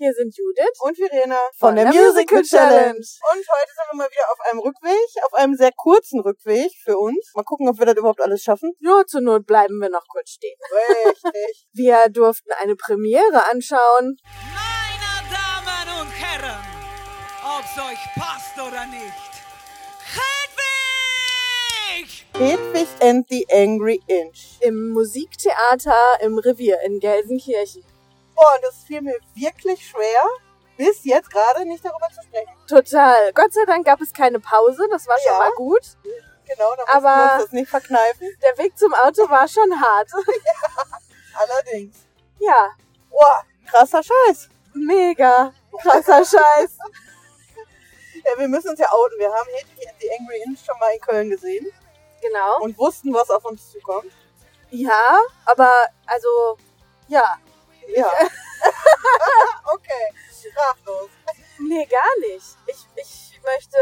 Hier sind Judith und Verena von, der, Musical Challenge. Und heute sind wir mal wieder auf einem Rückweg, auf einem sehr kurzen Rückweg für uns. Mal gucken, ob wir das überhaupt alles schaffen. Nur zur Not bleiben wir noch kurz stehen. Richtig. Wir durften eine Premiere anschauen. Meine Damen und Herren, ob's euch passt oder nicht, Hedwig! Hedwig and the Angry Inch. Im Musiktheater im Revier in Gelsenkirchen. Boah, und es fiel mir wirklich schwer, bis jetzt gerade nicht darüber zu sprechen. Total. Gott sei Dank gab es keine Pause, das war schon Ja. mal gut. Genau, da mussten Aber- wir uns das nicht verkneifen. Der Weg zum Auto war schon hart. Allerdings. Ja, Boah, krasser Scheiß. mega krasser Scheiß. Ja, wir müssen uns ja outen. Wir haben Hedwig and the Angry Inch schon mal in Köln gesehen Genau. und wussten, was auf uns zukommt. Ja, aber also, ja. Ja. okay, sprachlos. Nee, gar nicht. Ich, ich möchte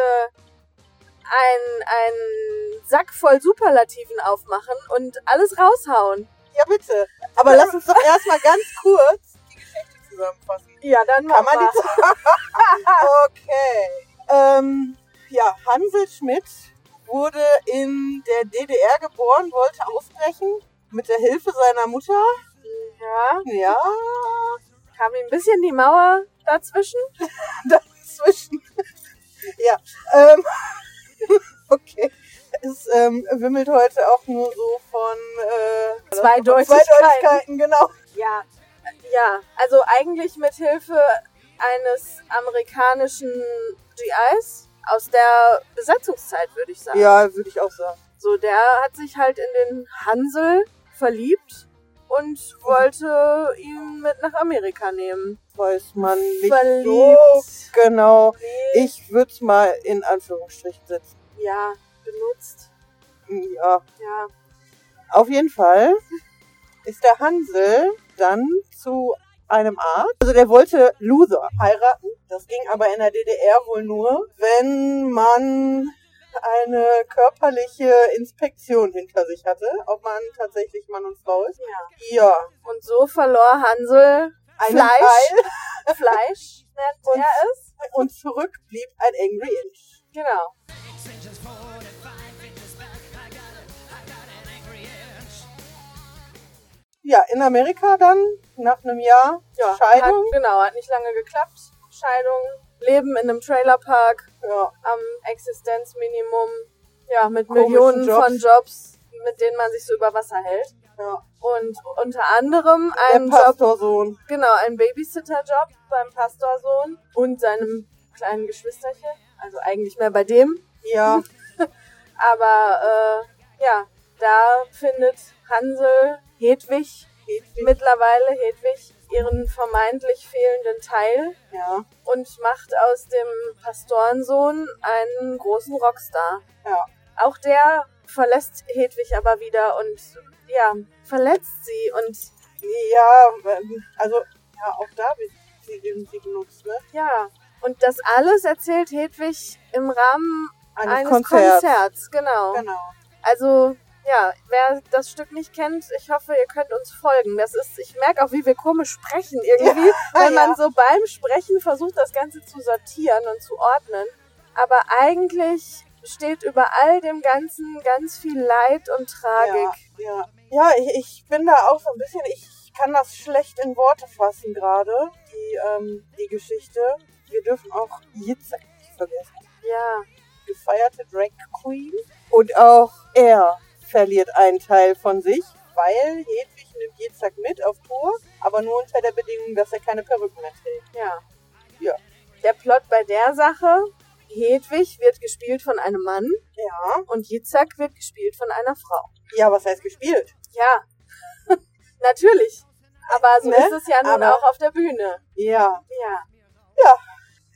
einen, Sack voll Superlativen aufmachen und alles raushauen. Ja, bitte. Aber lass uns doch erstmal ganz kurz die Geschichte zusammenfassen. Ja, dann Kann man machen die Okay. Ähm, ja, Hansel Schmidt wurde in der DDR geboren, wollte ausbrechen mit der Hilfe seiner Mutter. Ja, Ja, kam ihm ein bisschen die Mauer dazwischen. dazwischen. ja, ähm, okay. Es ähm, wimmelt heute auch nur so von äh, Zweideutigkeiten. Zweideutigkeiten, genau. Ja, ja, also eigentlich mit Hilfe eines amerikanischen GIs aus der Besetzungszeit, würde ich sagen. Ja, würde ich auch sagen. So, der hat sich halt in den Hansel verliebt und wollte ihn mit nach Amerika nehmen. Weiß man nicht Verliebt. so genau. Ich würde es mal in Anführungsstrichen setzen. Ja, benutzt. Ja, Ja. auf jeden Fall ist der Hansel dann zu einem Arzt. Also der wollte Luther heiraten. Das ging aber in der DDR wohl nur, wenn man eine körperliche Inspektion hinter sich hatte, ob man tatsächlich Mann und Frau ist. ja. Ja, Und so verlor Hansel einen Fleisch. Teil Fleisch, nennt Und- er es. und zurück blieb ein Angry Inch. Genau. Ja, in Amerika dann nach einem Jahr Ja, Scheidung. Hat, genau, hat nicht lange geklappt. Scheidung, Leben in einem Trailerpark Ja, am Existenzminimum. Ja, mit Komischen Millionen Jobs. von Jobs, mit denen man sich so über Wasser hält. ja. Und unter anderem Der einen Job, Pastorsohn. genau, einen Babysitterjob beim Pastorsohn und seinem kleinen Geschwisterchen. Also eigentlich mehr bei dem. Ja, Aber äh, ja, da findet Hansel Hedwig, Hedwig. mittlerweile Hedwig, ihren vermeintlich fehlenden Teil ja, und macht aus dem Pastorensohn einen großen Rockstar. ja. Auch der verlässt Hedwig aber wieder und ja, verletzt sie und Ja, ähm, also, ja, auch da wird sie irgendwie genutzt, ne? ja. Und das alles erzählt Hedwig im Rahmen Eines, eines Konzerts. Konzerts, genau. Genau. Also, ja, wer das Stück nicht kennt, ich hoffe, ihr könnt uns folgen. Das ist, ich merke auch, wie wir komisch sprechen irgendwie, wenn ja. man so beim Sprechen versucht, das Ganze zu sortieren und zu ordnen. Aber eigentlich steht über all dem Ganzen ganz viel Leid und Tragik. Ja, ja. ja ich, ich bin da auch so ein bisschen, ich kann das schlecht in Worte fassen gerade, die, ähm, die Geschichte. Wir dürfen auch Yitzhak nicht vergessen. Ja, Gefeierte Drag Queen. Und auch er verliert einen Teil von sich, weil Hedwig nimmt Yitzhak mit auf Tour, aber nur unter der Bedingung, dass er keine Perücken mehr trägt. ja. Ja. Der Plot bei der Sache, Hedwig wird gespielt von einem Mann Ja. und Yitzhak wird gespielt von einer Frau. Ja, was heißt gespielt? Ja, natürlich. Aber so Ne? ist es ja nun Aber- auch auf der Bühne. Ja. Ja.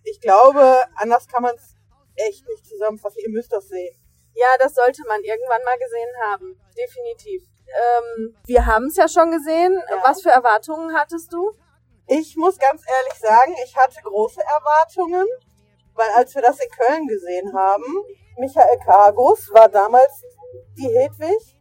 Ich glaube, anders kann man es echt nicht zusammenfassen. Ihr müsst das sehen. Ja, das sollte man irgendwann mal gesehen haben. Definitiv. Ähm, wir haben es ja schon gesehen. Ja. Was für Erwartungen hattest du? Ich muss ganz ehrlich sagen, ich hatte große Erwartungen, weil als wir das in Köln gesehen haben, Michael Kargus war damals die Hedwig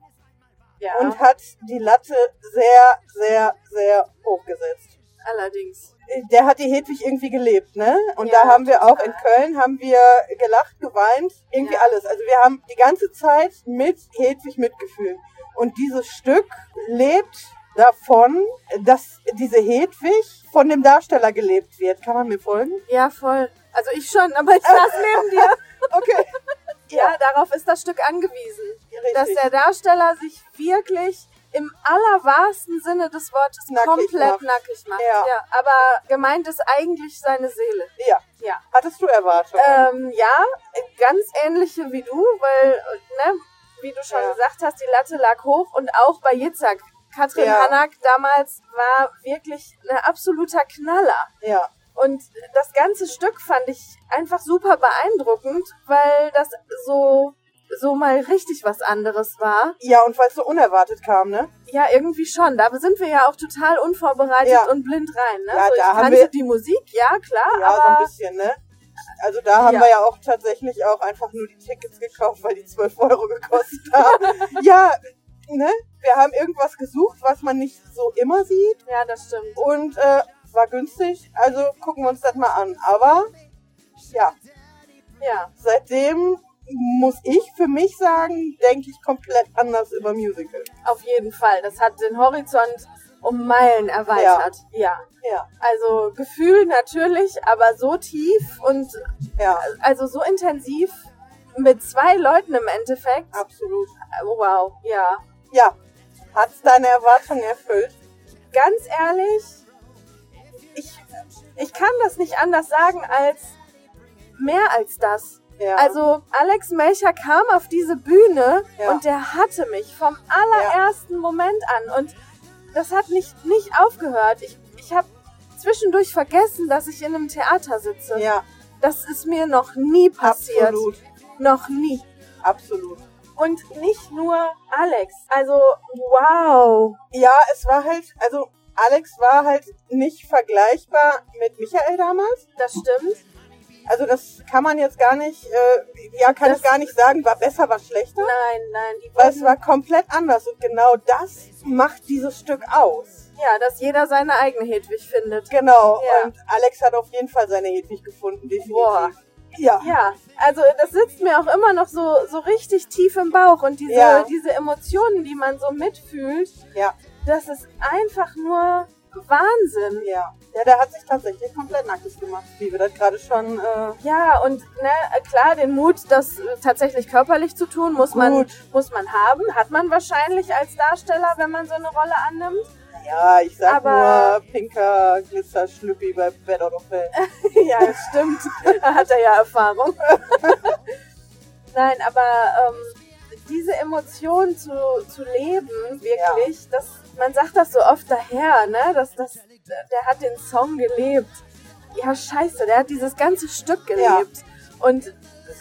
Ja. und hat die Latte sehr, sehr, sehr hoch gesetzt. Allerdings. Der hat die Hedwig irgendwie gelebt, ne? Und Ja, da haben wir auch in Köln haben wir gelacht, geweint, irgendwie Ja. alles. Also wir haben die ganze Zeit mit Hedwig mitgefühlt. Und dieses Stück lebt davon, dass diese Hedwig von dem Darsteller gelebt wird. Kann man mir folgen? Ja, voll. Also ich schon, aber ich saß neben dir. Okay. Ja, darauf ist das Stück angewiesen. Richtig. Dass der Darsteller sich wirklich im allerwahrsten Sinne des Wortes Nackig komplett macht. nackig macht. Ja. aber gemeint ist eigentlich seine Seele. ja. Ja. Hattest du Erwartungen? Ähm, ja, ganz ähnliche wie du, weil, ne, wie du schon Ja. gesagt hast, die Latte lag hoch und auch bei Yitzhak. Katrin Ja. Hanak damals war wirklich ein absoluter Knaller. ja. Und das ganze Stück fand ich einfach super beeindruckend, weil das so, so mal richtig was anderes war. Ja, und weil es so unerwartet kam, ne? Ja, irgendwie schon. Da sind wir ja auch total unvorbereitet Ja. und blind rein. Ne? Ja, so, da ich haben wir- die Musik, ja klar, Ja, so ein aber bisschen, ne? Also da haben Ja. wir ja auch tatsächlich auch einfach nur die Tickets gekauft, weil die 12 Euro gekostet haben. ja, ne? Wir haben irgendwas gesucht, was man nicht so immer sieht ja, das stimmt. und äh, war günstig. Also gucken wir uns das mal an. Aber ja, Ja, seitdem muss ich für mich sagen, denke ich komplett anders über Musical. auf jeden Fall. Das hat den Horizont um Meilen erweitert. Ja. Ja, Also Gefühl natürlich, aber so tief und ja, also so intensiv mit zwei Leuten im Endeffekt. absolut. Wow, ja. Ja, hat's deine Erwartungen erfüllt? ganz ehrlich, ich, ich kann das nicht anders sagen als mehr als das. Ja. Also Alex Melcher kam auf diese Bühne Ja. und der hatte mich vom allerersten Moment an und das hat nicht, nicht aufgehört. Ich, ich habe zwischendurch vergessen, dass ich in einem Theater sitze. ja, Das ist mir noch nie passiert. absolut, Noch nie. absolut. Und nicht nur Alex. Also, wow. Ja, es war halt, also Alex war halt nicht vergleichbar mit Michael damals. Das stimmt. Also das kann man jetzt gar nicht, äh, ja, kann Das- ich gar nicht sagen, war besser, war schlechter. Nein, nein, die Weil es war komplett anders und genau das macht dieses Stück aus. Ja, dass jeder seine eigene Hedwig findet. Genau. Ja. Und Alex hat auf jeden Fall seine Hedwig gefunden, definitiv. Boah. Ja. Ja, also das sitzt mir auch immer noch so, so richtig tief im Bauch und diese, Ja. diese Emotionen, die man so mitfühlt, Ja. das ist einfach nur Wahnsinn. Ja. Ja, der hat sich tatsächlich komplett nackig gemacht, wie wir das gerade schon, äh, Ja, und ne, klar, den Mut, das äh, tatsächlich körperlich zu tun, muss man, muss man haben. Hat man wahrscheinlich als Darsteller, wenn man so eine Rolle annimmt. ja, ich sag Aber- nur pinker Glitzer-Schlüppi bei Bed of Hell. ja, das stimmt. da hat er ja Erfahrung. Nein, aber ähm, diese Emotion zu, zu leben, wirklich, das, man sagt das so oft daher, ne? Dass das, der hat den Song gelebt. Ja, scheiße, der hat dieses ganze Stück gelebt. Und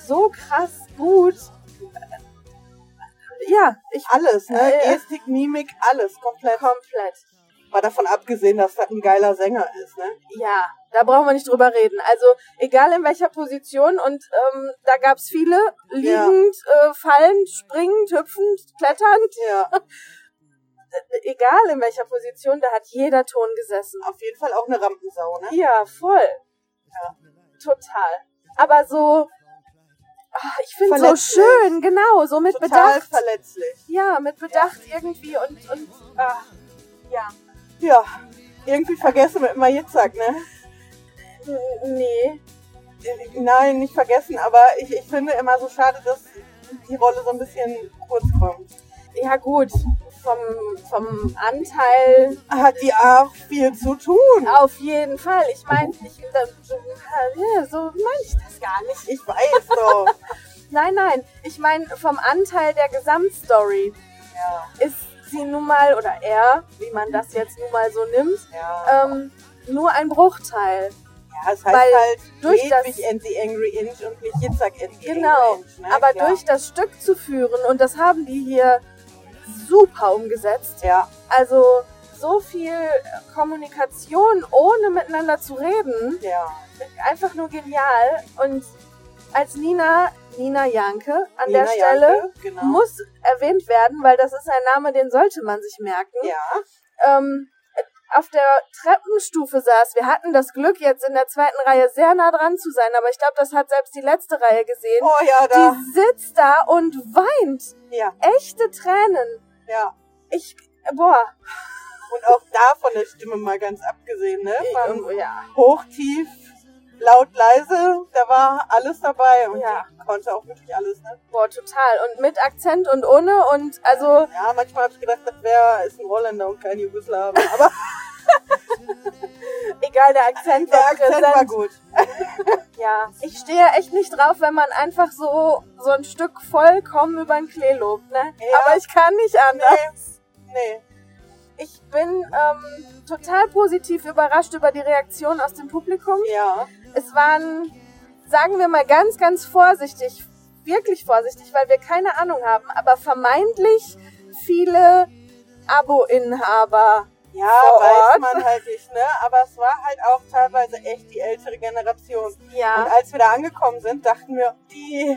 so krass gut. Ja, ich Alles, ne? Äh, Gestik, Mimik, alles, komplett. komplett. Mal davon abgesehen, dass das ein geiler Sänger ist, ne? Ja, da brauchen wir nicht drüber reden. Also egal in welcher Position und ähm, da gab's viele, liegend, äh, fallend, springend, hüpfend, kletternd, Ja. egal in welcher Position, da hat jeder Ton gesessen. Auf jeden Fall auch eine Rampensau, ne? Ja, voll. Ja, total. Aber so, ah, ich finde so schön, genau, so mit Total Bedacht. verletzlich. Ja, mit Bedacht irgendwie und, und ach, ja, Ja. Irgendwie vergessen mit Majitzak, ne? N- nee. Nein, nicht vergessen, aber ich, ich finde immer so schade, dass die Rolle so ein bisschen kurz kommt. Ja gut, vom, vom Anteil Hat die auch viel zu tun. Auf jeden Fall. Ich meine, ich, ja, so meine ich das gar nicht. Ich weiß doch. Nein, nein. Ich meine, vom Anteil der Gesamtstory ja, ist sie nun mal, oder er, wie man das jetzt nun mal so nimmt, ja. ähm, nur ein Bruchteil. ja, es heißt weil halt durch das- Hedwig and the Angry Inch und nicht Jitzak and the Genau. Angry Inch. Ne? Aber Klar. durch das Stück zu führen, und das haben die hier super umgesetzt. Ja, Also so viel Kommunikation, ohne miteinander zu reden. ja. einfach nur genial. Und als Nina, Nina Janke an Nina der Stelle Janke, genau. muss erwähnt werden, weil das ist ein Name, den sollte man sich merken. Ja, Ähm, auf der Treppenstufe saß. Wir hatten das Glück, jetzt in der zweiten Reihe sehr nah dran zu sein, aber ich glaube, das hat selbst die letzte Reihe gesehen. Oh ja, da. Die sitzt da und weint. Ja, Echte Tränen. ja. Ich, boah. Und auch da von der Stimme mal ganz abgesehen, ne? Von ja. hoch, tief, laut, leise, da war alles dabei und Ja. konnte auch wirklich alles, ne? Boah, total. Und mit Akzent und ohne und also, Ja, manchmal habe ich gedacht, das wäre ist ein Holländer und kein Jugoslawe. Aber egal, der Akzent war der Akzent präsent. war gut. Ja, ich stehe echt nicht drauf, wenn man einfach so, so ein Stück vollkommen über den Klee lobt, ne? Ja. Aber ich kann nicht anders. Nee. Ich bin ähm, total positiv überrascht über die Reaktion aus dem Publikum. Ja. Es waren, sagen wir mal ganz, ganz vorsichtig, wirklich vorsichtig, weil wir keine Ahnung haben, aber vermeintlich viele Abo-Inhaber. Ja, Vor weiß Ort. man halt nicht, ne? Aber es war halt auch teilweise echt die ältere Generation. Und Ja, als wir da angekommen sind, dachten wir, die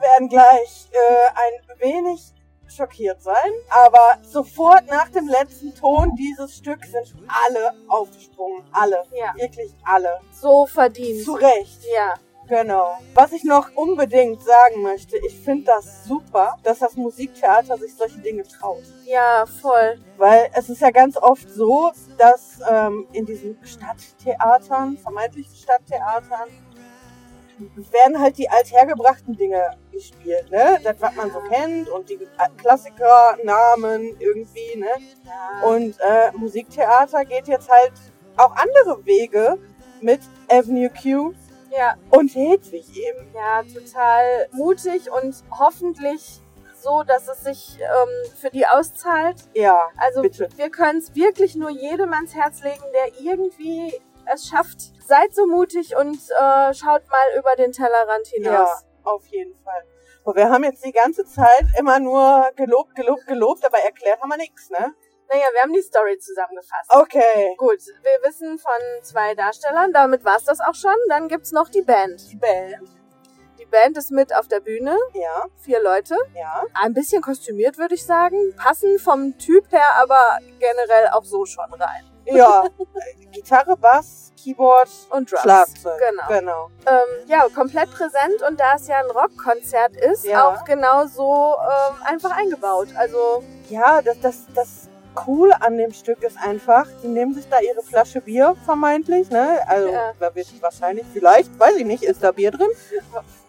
werden gleich äh, ein wenig schockiert sein. Aber sofort nach dem letzten Ton dieses Stück sind alle aufgesprungen. Alle. Ja. Wirklich alle. so verdient. Zu Recht. Ja, Genau. Was ich noch unbedingt sagen möchte, ich finde das super, dass das Musiktheater sich solche Dinge traut. ja, voll. Weil es ist ja ganz oft so, dass ähm, in diesen Stadttheatern, vermeintlichen Stadttheatern, werden halt die althergebrachten Dinge gespielt, ne? Das, was man so kennt und die Klassikernamen irgendwie, ne? Und äh, Musiktheater geht jetzt halt auch andere Wege mit Avenue Q Ja, und Hedwig eben. ja, total mutig und hoffentlich so, dass es sich ähm, für die auszahlt. Ja, Also bitte. wir können es wirklich nur jedem ans Herz legen, der irgendwie es schafft. Seid so mutig und äh, schaut mal über den Tellerrand hinaus. Ja, auf jeden Fall. Wir haben jetzt die ganze Zeit immer nur gelobt, gelobt, gelobt, aber erklärt haben wir nichts, ne? Naja, wir haben die Story zusammengefasst. Okay. Gut, wir wissen von zwei Darstellern, damit war's das auch schon. Dann gibt's noch die Band. Die Band. Die Band ist mit auf der Bühne, Ja, vier Leute. ja. Ein bisschen kostümiert, würde ich sagen. Passen vom Typ her, aber generell auch so schon rein. Ja. Gitarre, Bass, Keyboard, Und Drums. Schlagzeug. Genau. Genau. Ähm, ja, komplett präsent und da es ja ein Rockkonzert ist, Ja. auch genau so ähm, einfach eingebaut. Also, Ja, das, das, das Coole an dem Stück ist einfach, die nehmen sich da ihre Flasche Bier vermeintlich, ne? Also Ja. da wird wahrscheinlich, vielleicht, weiß ich nicht, ist da Bier drin.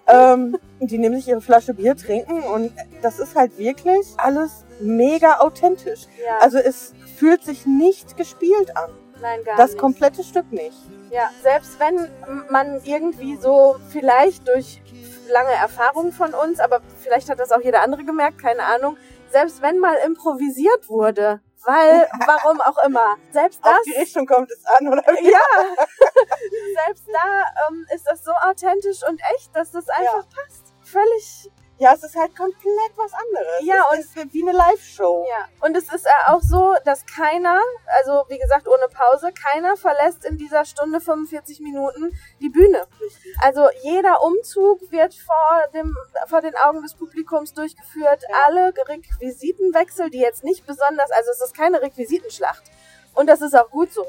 ähm, die nehmen sich ihre Flasche Bier, trinken und das ist halt wirklich alles mega authentisch. ja, Also es fühlt sich nicht gespielt an. nein, gar Das nicht. komplette Stück nicht. Ja, selbst wenn man irgendwie so vielleicht durch lange Erfahrung von uns, aber vielleicht hat das auch jeder andere gemerkt, keine Ahnung, selbst wenn mal improvisiert wurde, weil, warum auch immer, selbst Auf das, die Richtung kommt es an, oder wie? ja, selbst da ähm, ist das so authentisch und echt, dass das einfach passt. Völlig, Ja, es ist halt komplett was anderes. Ja, es ist wie eine Live-Show. ja. Und es ist auch so, dass keiner, also wie gesagt ohne Pause, keiner verlässt in dieser Stunde 45 Minuten die Bühne. Also jeder Umzug wird vor, dem, vor den Augen des Publikums durchgeführt. Ja. Alle Requisitenwechsel, die jetzt nicht besonders, also es ist keine Requisitenschlacht. Und das ist auch gut so.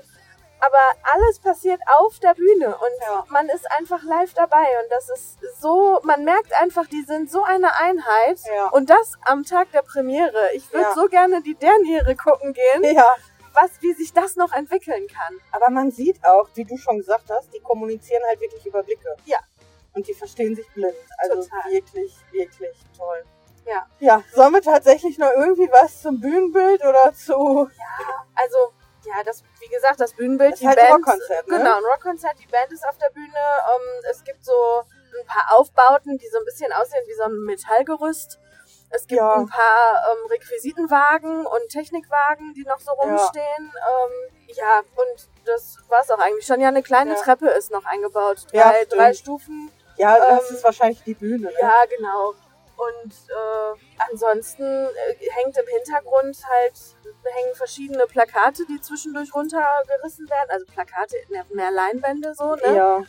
Aber alles passiert auf der Bühne und Ja. man ist einfach live dabei und das ist so, man merkt einfach, die sind so eine Einheit Ja. und das am Tag der Premiere. Ich würde Ja. so gerne die Derniere gucken gehen, Ja, was, wie sich das noch entwickeln kann. aber man sieht auch, wie du schon gesagt hast, die kommunizieren halt wirklich über Blicke. Ja. Und die verstehen sich blind. Also Total. wirklich, wirklich toll. Ja. Ja, sollen wir tatsächlich noch irgendwie was zum Bühnenbild oder zu... Also, ja, das, wie gesagt, das Bühnenbild, Das ist die halt ein Band. Rockkonzert, ne? Genau, ein Rockkonzert, die Band ist auf der Bühne. Ähm, es gibt so ein paar Aufbauten, die so ein bisschen aussehen wie so ein Metallgerüst. Es gibt Ja. ein paar ähm, Requisitenwagen und Technikwagen, die noch so Ja. rumstehen. Ähm, ja, und das war's auch eigentlich schon. Ja, eine kleine Ja. Treppe ist noch eingebaut. Drei, Ja, drei Stufen. Ja, das Ähm, ist wahrscheinlich die Bühne. Ne? Ja, genau. Und äh, ansonsten äh, hängt im Hintergrund halt hängen verschiedene Plakate, die zwischendurch runtergerissen werden. Also Plakate, mehr, Leinwände so, ne? ja.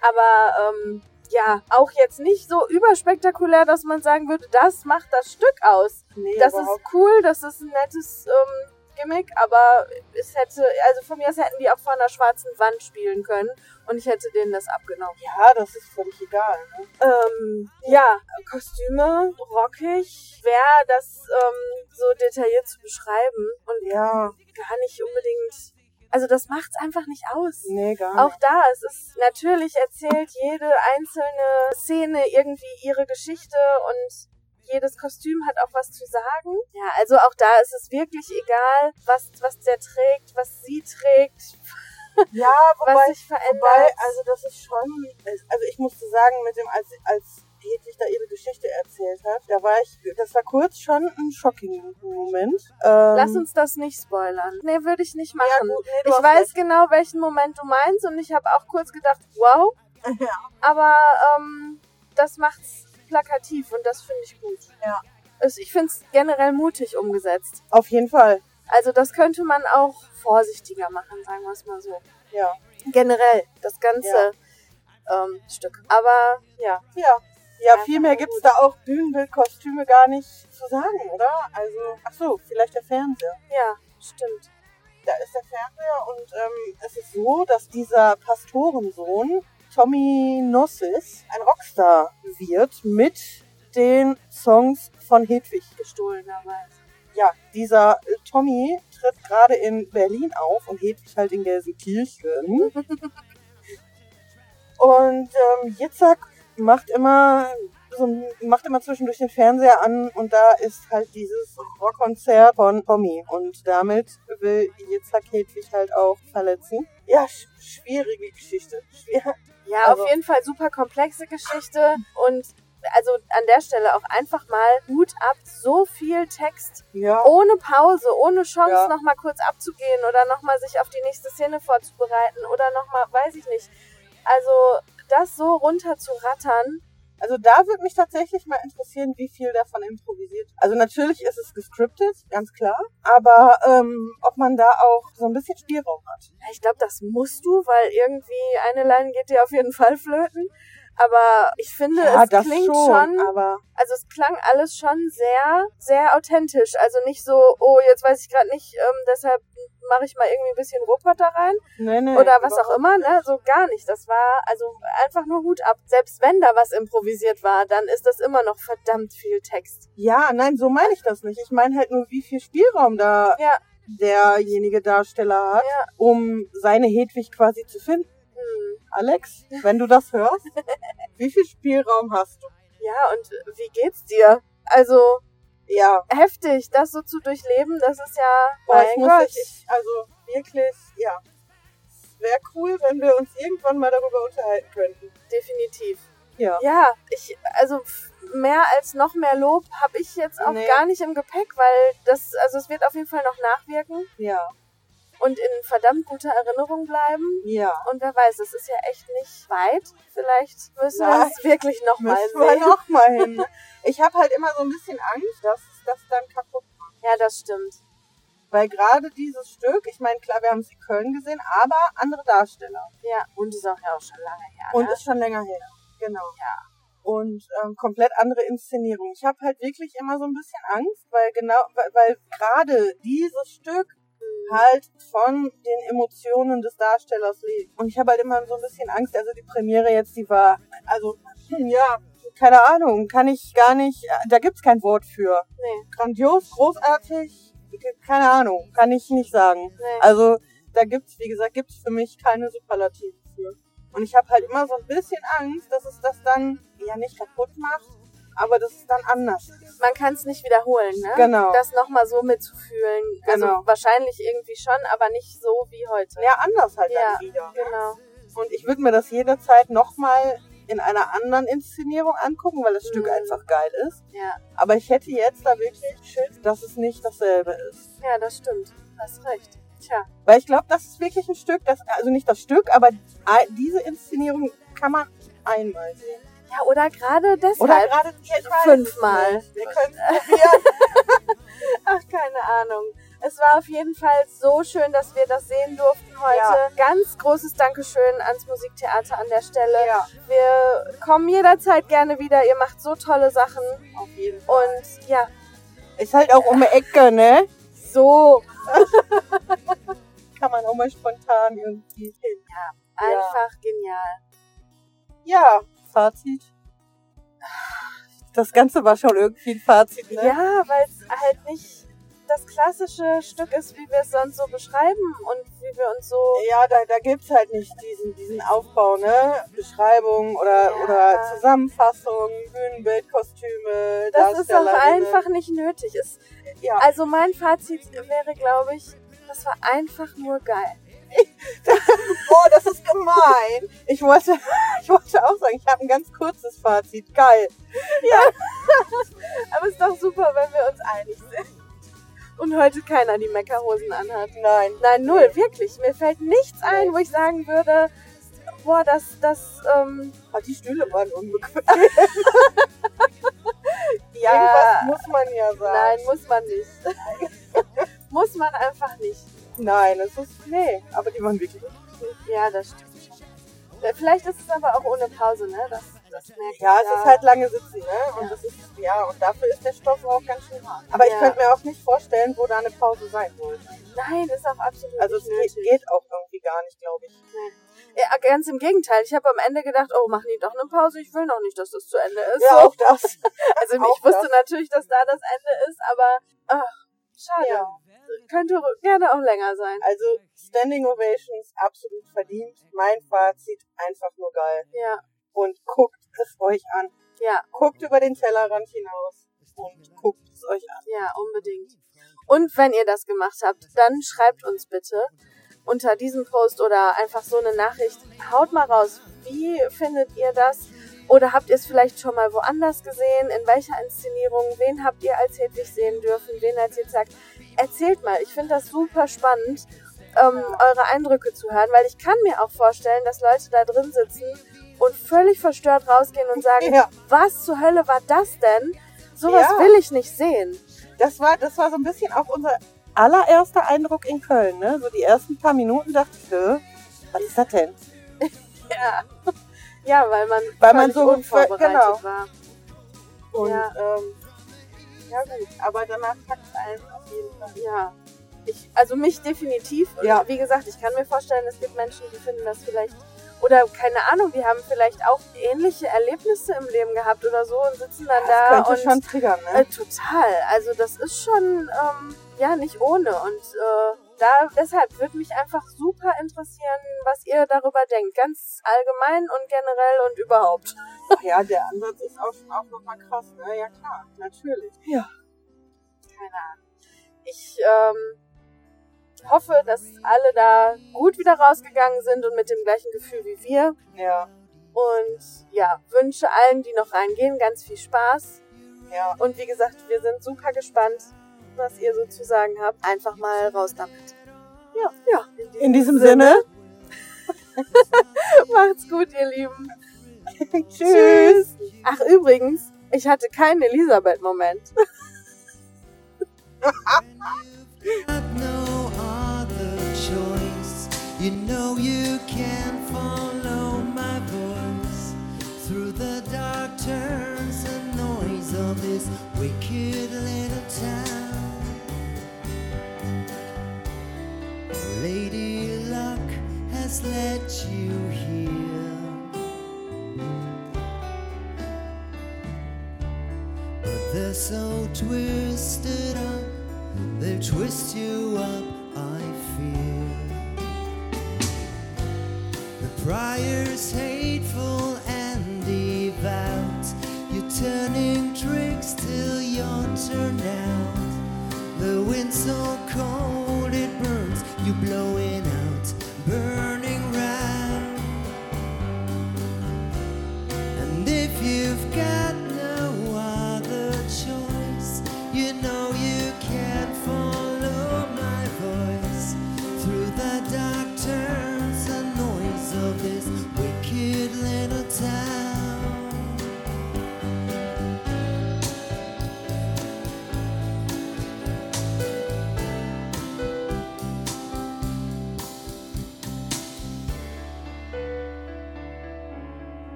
Aber ähm, ja, auch jetzt nicht so überspektakulär, dass man sagen würde, das macht das Stück aus. Nee, Das überhaupt ist cool, das ist ein nettes ähm, Gimmick, aber es hätte, also von mir aus hätten die auch vor einer schwarzen Wand spielen können und ich hätte denen das abgenommen. Ja, das ist völlig egal. Ne? Ähm, ja, Kostüme, rockig, wäre das ähm, so detailliert zu beschreiben und Ja, gar nicht unbedingt. Also das macht's einfach nicht aus. nee, gar Auch nicht. da, es ist natürlich erzählt jede einzelne Szene irgendwie ihre Geschichte und jedes Kostüm hat auch was zu sagen. Ja, also auch da ist es wirklich egal, was, was der trägt, was sie trägt, Ja, was wobei, sich verändert. wobei, also das ist schon, also ich musste sagen, mit dem, als, als Hedwig da ihre Geschichte erzählt hat, da war ich, das war kurz schon ein shocking Moment. Ähm, Lass uns das nicht spoilern. Nee, würde ich nicht machen. Ja, gut, nee, ich weiß recht. genau, welchen Moment du meinst und ich habe auch kurz gedacht, wow. Ja. Aber ähm, das macht's plakativ und das finde ich gut. Ja. Es, ich finde es generell mutig umgesetzt. Auf jeden Fall, Also das könnte man auch vorsichtiger machen, sagen wir es mal so. ja. Generell, das ganze ähm, Stück. Aber ja, Ja. Ja, viel mehr gut. gibt's da auch Bühnenbildkostüme gar nicht zu sagen, oder? Also, ach so, vielleicht der Fernseher. ja, stimmt. Da ist der Fernseher und ähm, es ist so, dass dieser Pastorensohn Tommy Nossis ein Rockstar wird mit den Songs von Hedwig. Gestohlenerweise. Ja, dieser äh, Tommy tritt gerade in Berlin auf und Hedwig halt in Gelsenkirchen. und ähm, Jitzak macht immer so, macht immer zwischendurch den Fernseher an und da ist halt dieses Rockkonzert von Tommy und damit will Jitzak Hedwig halt auch verletzen. Ja, sch schwierige Geschichte. Schwer Ja, Also- auf jeden Fall super komplexe Geschichte und also an der Stelle auch einfach mal Hut ab, so viel Text ja, ohne Pause, ohne Chance Ja. nochmal kurz abzugehen oder nochmal sich auf die nächste Szene vorzubereiten oder nochmal, weiß ich nicht. Also das so runter zu rattern, Also da würde mich tatsächlich mal interessieren, wie viel davon improvisiert. Also natürlich ist es gescriptet, ganz klar. Aber ähm, ob man da auch so ein bisschen Spielraum hat. ich glaube, das musst du, weil irgendwie eine Line geht dir auf jeden Fall flöten. Aber ich finde, es klingt schon, aber also es klang alles schon sehr, sehr authentisch. Also nicht so, oh, jetzt weiß ich gerade nicht, ähm, deshalb mache ich mal irgendwie ein bisschen Roboter rein nee, nee, oder was auch immer, ne? So gar nicht. Das war also einfach nur Hut ab. Selbst wenn da was improvisiert war, dann ist das immer noch verdammt viel Text. Ja, nein, so meine ich das nicht. Ich meine halt nur, wie viel Spielraum da Ja. derjenige Darsteller hat, Ja. um seine Hedwig quasi zu finden. Alex, wenn du das hörst, wie viel Spielraum hast du? Ja, und wie geht's dir? Also Ja, heftig, das so zu durchleben, das ist ja, Boah, mein Gott. ich, also wirklich, ja. Es wäre cool, wenn wir uns irgendwann mal darüber unterhalten könnten. definitiv. Ja. Ja, ich, also mehr als noch mehr Lob habe ich jetzt auch Nee. gar nicht im Gepäck, weil das, also es wird auf jeden Fall noch nachwirken Ja. Und in verdammt guter Erinnerung bleiben. Ja. Und wer weiß, es ist ja echt nicht weit. Vielleicht müssen wir Nein. es wirklich nochmal wir sehen. noch mal hin. Ich habe halt immer so ein bisschen Angst, dass das dann kaputt macht. Ja, das stimmt. Weil gerade dieses Stück, ich meine, klar, wir haben es in Köln gesehen, aber andere Darsteller. Ja, und ist auch ja auch schon lange her. Und ne? ist schon länger her. Genau. Ja. Und ähm, komplett andere Inszenierung. Ich habe halt wirklich immer so ein bisschen Angst, weil genau, weil, weil gerade dieses Stück halt von den Emotionen des Darstellers lebt. Und ich habe halt immer so ein bisschen Angst, also die Premiere jetzt, die war, also, hm, ja, keine Ahnung, kann ich gar nicht, da gibt's kein Wort für. Nee, Grandios, großartig, keine Ahnung, kann ich nicht sagen. nee. Also da gibt's, wie gesagt, gibt's für mich keine Superlativen für. Und ich habe halt immer so ein bisschen Angst, dass es das dann ja nicht kaputt macht, aber dass es dann anders ist. Man kann es nicht wiederholen, ne? Genau. Das nochmal so mitzufühlen. Also Genau. wahrscheinlich irgendwie schon, aber nicht so wie heute. Ja, anders halt Ja, dann wieder. Genau. Und ich würde mir das jederzeit nochmal in einer anderen Inszenierung angucken, weil das Stück Mhm. einfach geil ist. Ja. Aber ich hätte jetzt da wirklich Schiss, dass es nicht dasselbe ist. Ja, das stimmt. Hast recht. Tja. Weil ich glaube, das ist wirklich ein Stück, das, also nicht das Stück, aber diese Inszenierung kann man einmal sehen. Ja, oder gerade deshalb. Oder gerade ja, fünfmal. Wir können probieren. Ach, keine Ahnung. Es war auf jeden Fall so schön, dass wir das sehen durften heute. Ja. Ganz großes Dankeschön ans Musiktheater an der Stelle. Ja. Wir kommen jederzeit gerne wieder. Ihr macht so tolle Sachen. Auf jeden Fall. Und ja, Ist halt auch um die Ecke, ne? so. Kann man auch mal spontan irgendwie hin. Einfach genial. Ja, Fazit. Das Ganze war schon irgendwie ein Fazit, ne? Ja, weil es halt nicht das klassische Stück ist, wie wir es sonst so beschreiben und wie wir uns so. Ja, da, da gibt's halt nicht diesen, diesen Aufbau, ne? Beschreibung oder, Ja. oder Zusammenfassung, Bühnenbild, Kostüme, Das ist auch Darstellerinnen. einfach nicht nötig. Es, Ja. also mein Fazit wäre, glaube ich, das war einfach nur geil. Oh, das ist gemein. Ich wollte, ich wollte auch sagen, ich habe ein ganz kurzes Fazit. Geil. Aber es ist doch super, wenn wir uns einig sind. Und heute keiner die Meckerhosen anhat. Nein. Nein, null, wirklich. Mir fällt nichts ein, wo ich sagen würde, boah, das, das, ähm, Ah, die Stühle waren unbequem. ja, Irgendwas muss man ja sagen. nein, muss man nicht. muss man einfach nicht. Nein, es ist, nee, aber die waren wirklich. Ja, das stimmt schon. Ja, Vielleicht ist es aber auch ohne Pause, ne? Das, das Ja, ich es ist halt lange sitzen, ne? Und Ja. das ist, ja, und dafür ist der Stoff auch ganz schön hart. Aber ich Ja. könnte mir auch nicht vorstellen, wo da eine Pause sein sollte. Nein, ist auch absolut Also es geht, geht auch irgendwie gar nicht, glaube ich. Ja, ganz im Gegenteil. Ich habe am Ende gedacht, oh, machen die doch eine Pause. Ich will noch nicht, dass das zu Ende ist. Ja, so. auch das. Also auch ich wusste das. natürlich, dass da das Ende ist, aber ach, schade. Ja. Könnte gerne auch länger sein. Also Standing Ovations absolut verdient. Mein Fazit einfach nur geil. Ja, Und guckt es euch an. ja, Guckt über den Tellerrand hinaus und guckt es euch an. ja, unbedingt. Und wenn ihr das gemacht habt, dann schreibt uns bitte unter diesem Post oder einfach so eine Nachricht. Haut mal raus, wie findet ihr das? Oder habt ihr es vielleicht schon mal woanders gesehen? In welcher Inszenierung? Wen habt ihr als Hedwig sehen dürfen? Wen als ihr sagt? Erzählt mal. Ich finde das super spannend, ähm, eure Eindrücke zu hören, weil ich kann mir auch vorstellen, dass Leute da drin sitzen und völlig verstört rausgehen und sagen, Ja. was zur Hölle war das denn? Sowas Ja. will ich nicht sehen. Das war, das war so ein bisschen auch unser allererster Eindruck in Köln. Ne? So die ersten paar Minuten dachte ich, was ist das denn? Ja. Ja, weil man, Weil man so unvorbereitet genau. war. Und Ja. ähm, ja gut, aber danach packt es einen jeden Fall. Ja. Ich, also mich definitiv. Und Ja. wie gesagt, ich kann mir vorstellen, es gibt Menschen, die finden das vielleicht, oder keine Ahnung, die haben vielleicht auch ähnliche Erlebnisse im Leben gehabt oder so und sitzen dann Das da könnte und schon triggern, ne? Äh, total. Also das ist schon ähm, ja nicht ohne. Und äh, da deshalb würde mich einfach super interessieren, was ihr darüber denkt. Ganz allgemein und generell und überhaupt. Ach ja, der Ansatz ist auch auch nochmal krass, ne? Ja klar, natürlich. Ja. Keine Ahnung. Ich ähm, hoffe, dass alle da gut wieder rausgegangen sind und mit dem gleichen Gefühl wie wir. Ja, Und ja, wünsche allen, die noch reingehen, ganz viel Spaß. ja. Und wie gesagt, wir sind super gespannt, was ihr so zu sagen habt. Einfach mal raus damit. Ja, ja. In diesem Sinne, Macht's gut, ihr Lieben. tschüss. Ach, übrigens, ich hatte keinen Elisabeth-Moment. no other choice. You know you can follow my voice through the dark turns and noise of this wicked little town. Lady Luck has led you here. But they're so twisted they twist you up, I fear. The prior's hateful and devout. You're turning tricks till you're turned out. The wind's so you know you can follow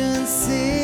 chance.